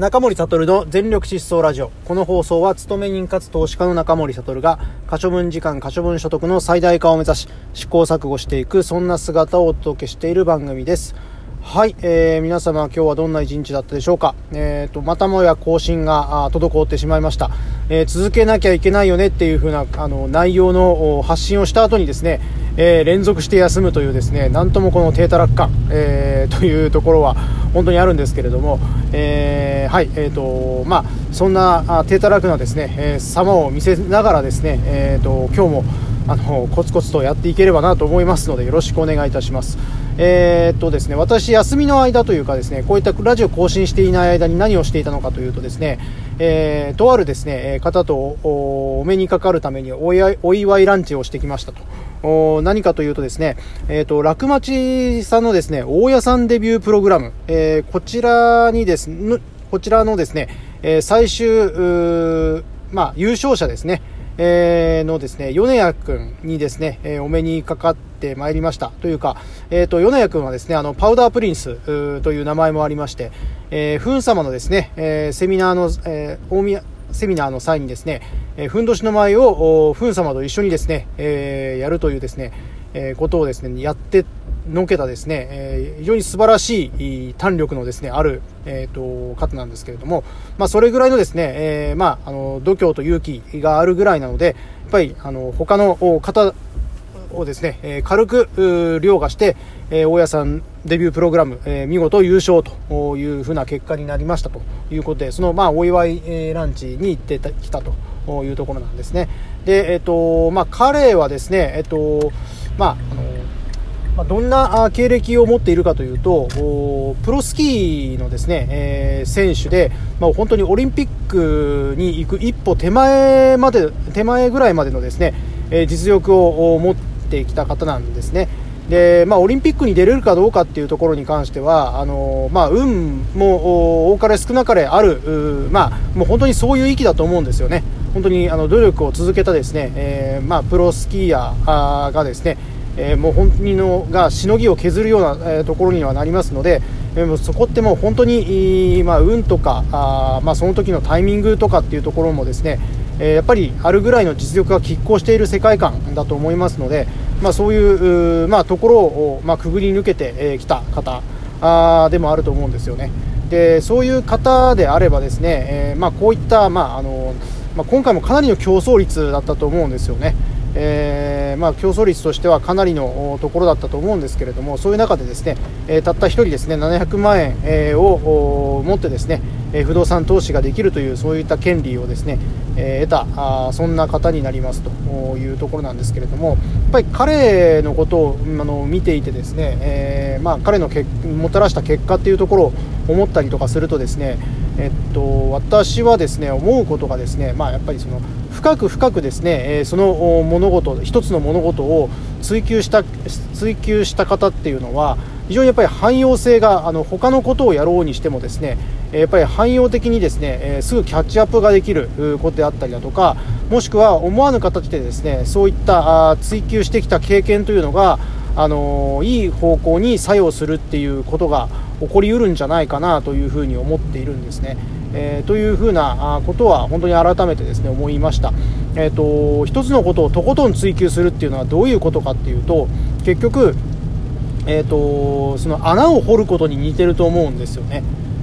中森悟の全力疾走ラジオ。この放送は、勤め人かつ投資家の中森悟が、可処分時間、可処分所得の最大化を目指し、試行錯誤していく、そんな姿をお届けしている番組です。はい、えー、皆様今日はどんな一日だったでしょうか。えーと、またもや更新が滞ってしまいました。えー、続けなきゃいけないよねっていう風なあの内容の発信をした後にですね、えー、連続して休むというですね、なんともこの低たらく感、えー、というところは本当にあるんですけれども、えー、はい、えーとまあ、そんな低たらくなですね、えー、様を見せながらですね、えーと、今日もあのコツコツとやっていければなと思いますのでよろしくお願いいたします。えー、っとですね、私、休みの間というかですね、こういったラジオ更新していない間に何をしていたのかというとですね、えー、とあるですね、方とお目にかかるためにお祝いランチをしてきましたと。何かというとですね、えっ、ー、と、楽町さんのですね、大家さんデビュープログラム、えー、こちらにですね、こちらのですね、えー、最終、まあ、優勝者ですね、えー、のですね、米谷君にですね、えー、お目にかかってまいりました。というか、えっ、ー、と、米谷君はですね、あの、パウダープリンスという名前もありまして、えー、フン様のですね、えー、セミナーの、えー、大宮、セミナーの際にですね、えー、ふんどしの舞を、フン様と一緒にですね、えー、やるというですね、えー、ことをですね、やってのけたですね、えー、非常に素晴らしい胆力のですね、ある、えっ、ー、と、方なんですけれども、まあ、それぐらいのですね、えー、まあ、あの、度胸と勇気があるぐらいなので、やっぱり、あの、他の方をですね、え軽く、凌駕して、え大家さんデビュープログラム、え見事優勝というふうな結果になりましたということで、その、まあ、お祝い、えランチに行ってきたというところなんですね。で、えっ、と、まあ、彼はですね、えっ、と、まあ、ま、どんな経歴を持っているかというと、プロスキーのですね、えー、選手で、まあ、本当にオリンピックに行く一歩手前まで、手前ぐらいまでのですね、えー、実力を持ってきた方なんですね。で、まあ、オリンピックに出れるかどうかっていうところに関しては、あのまあ、運も多かれ少なかれある、まあ、もう本当にそういう域だと思うんですよね。本当にあの努力を続けたですね、えー、まあ、プロスキーヤーがですね、えー、もう本当にのがしのぎを削るような、えー、ところにはなりますので、えー、そこってもう本当に、まあ、運とかあ、まあ、その時のタイミングとかっていうところもですね、えやっぱりあるぐらいの実力が拮抗している世界観だと思いますので、まあ、そういう、まあ、ところを、まあ、くぐり抜けてきた方あでもあると思うんですよね。でそういう方であればですね、えまあ、こういった、まああのまあ、今回もかなりの競争率だったと思うんですよね。えー、まあ、競争率としてはかなりのところだったと思うんですけれどもそういう中でですね、えー、たった1人ですね700万円、えー、を持ってですね、え不動産投資ができるというそういった権利をですね、え得たあそんな方になりますというところなんですけれどもやっぱり彼のことをあの見ていてですね、えまあ、彼のけもたらした結果っていうところを思ったりとかするとですねえっと、私はですね思うことがですね、まあ、やっぱりその深く深くですね、えその物事一つの物事を追求した追求した方っていうのは非常にやっぱり汎用性があの他のことをやろうにしてもですねやっぱり汎用的にですね、えすぐキャッチアップができることであったりだとかもしくは思わぬ形でですねそういった追求してきた経験というのがあのいい方向に作用するっていうことが起こりうるんじゃないかなというふうに思っているんですね。えー、というふうなことは本当に改めてですね思いました。えーと、一つのことをとことん追求するっていうのはどういうことかっていうと結局、えーと、その穴を掘ることに似てると思うんですよね。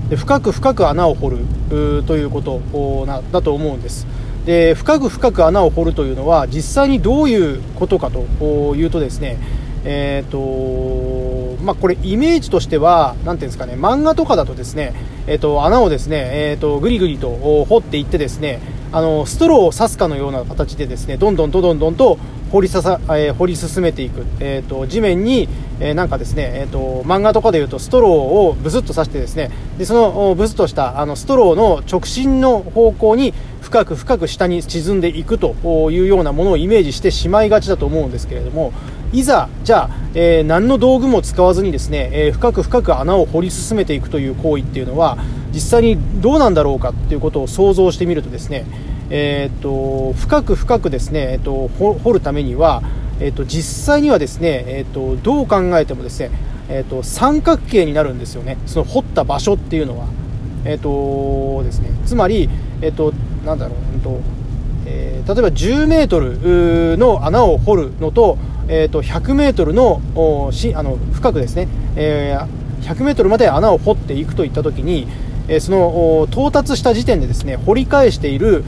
で深く深く穴を掘るということなだと思うんです。で深く深く穴を掘るというのは実際にどういうことかというとですねえーとまあ、これ、イメージとしては、なんていうんですかね、漫画とかだとですね、えーと、穴をですね、えーと、ぐりぐりと掘っていってですね、あのストローを刺すかのような形でですね、どんどんどんどんどんと掘りささ、えー、掘り進めていく、えーと、地面に、えー、なんかですね、えーと、漫画とかでいうとストローをブスッと刺してですねでそのブスッとしたあのストローの直進の方向に深く深く下に沈んでいくというようなものをイメージしてしまいがちだと思うんですけれどもいざじゃあ、えー、何の道具も使わずにですね、えー、深く深く穴を掘り進めていくという行為っていうのは実際にどうなんだろうかっていうことを想像してみるとですね、えーと、深く深くですね、えーと、掘るためには、えーと、実際にはですね、えー、とどう考えてもですね、えー、と三角形になるんですよねその掘った場所っていうのは。えっ、とですね、つまり、えっ、と、なんだろう、うんと、えー、例えば10メートルの穴を掘るのと、えー、と100メートルのしあの深くですね、えー、100メートルまで穴を掘っていくといったときに、えその到達した時点でですね掘り返している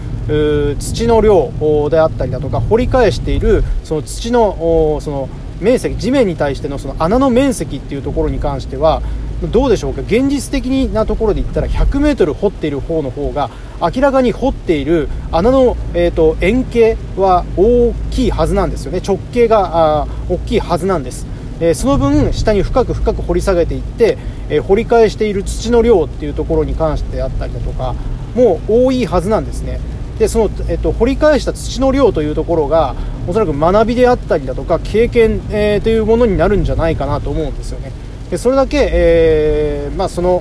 土の量であったりだとか掘り返しているその土のその面積地面に対してのその穴の面積っていうところに関してはどうでしょうか？現実的なところで言ったら 100m 掘っている方の方が明らかに掘っている穴の、えーと、円形は大きいはずなんですよね。直径が大きいはずなんです、えー、その分下に深く深く掘り下げていって、えー、掘り返している土の量っていうところに関してあったりだとかもう多いはずなんですね。でその、えっと、掘り返した土の量というところがおそらく学びであったりだとか経験、えー、というものになるんじゃないかなと思うんですよね。それだけ、えーまあ、その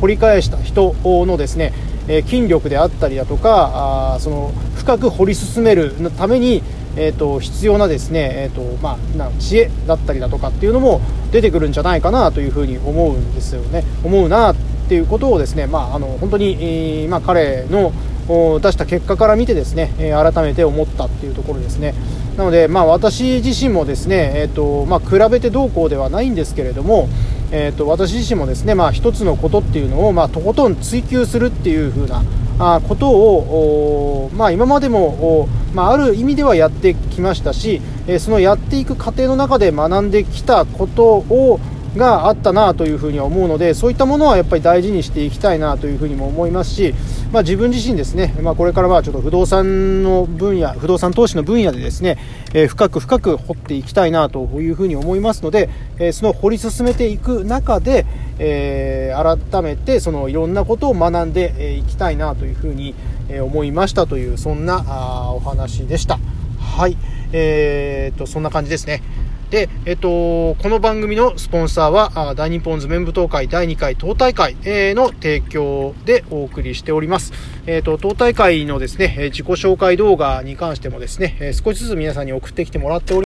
掘り返した人のですね筋力であったりだとかあその深く掘り進めるために、えーと、必要なですね、えーとまあ、な知恵だったりだとかっていうのも出てくるんじゃないかなというふうに思うんですよね。思うなっていうことをですね、まあ、あの本当に、えー、まあ、彼の出した結果から見てですね、え改めて思ったっていうところですね。なので、まあ、私自身もですね、えーとまあ、比べてどうこうではないんですけれども、えーと、私自身もですね、まあ、一つのことっていうのを、まあ、とことん追求するっていう風なあことを、まあ、今までも、まあ、ある意味ではやってきましたし、えー、そのやっていく過程の中で学んできたことを、があったなというふうには思うのでそういったものはやっぱり大事にしていきたいなというふうにも思いますし、まあ、自分自身ですね、まあ、これからはちょっと不動産の分野不動産投資の分野でですね、えー、深く深く掘っていきたいなというふうに思いますので、えー、その掘り進めていく中で、えー、改めてそのいろんなことを学んでいきたいなというふうに思いましたというそんなお話でした。はい、えー、とそんな感じですね。で、えっと、この番組のスポンサーは、大日本図面舞踏会第2回党大会の提供でお送りしております。えっと、党大会のですね、自己紹介動画に関してもですね、少しずつ皆さんに送ってきてもらっております。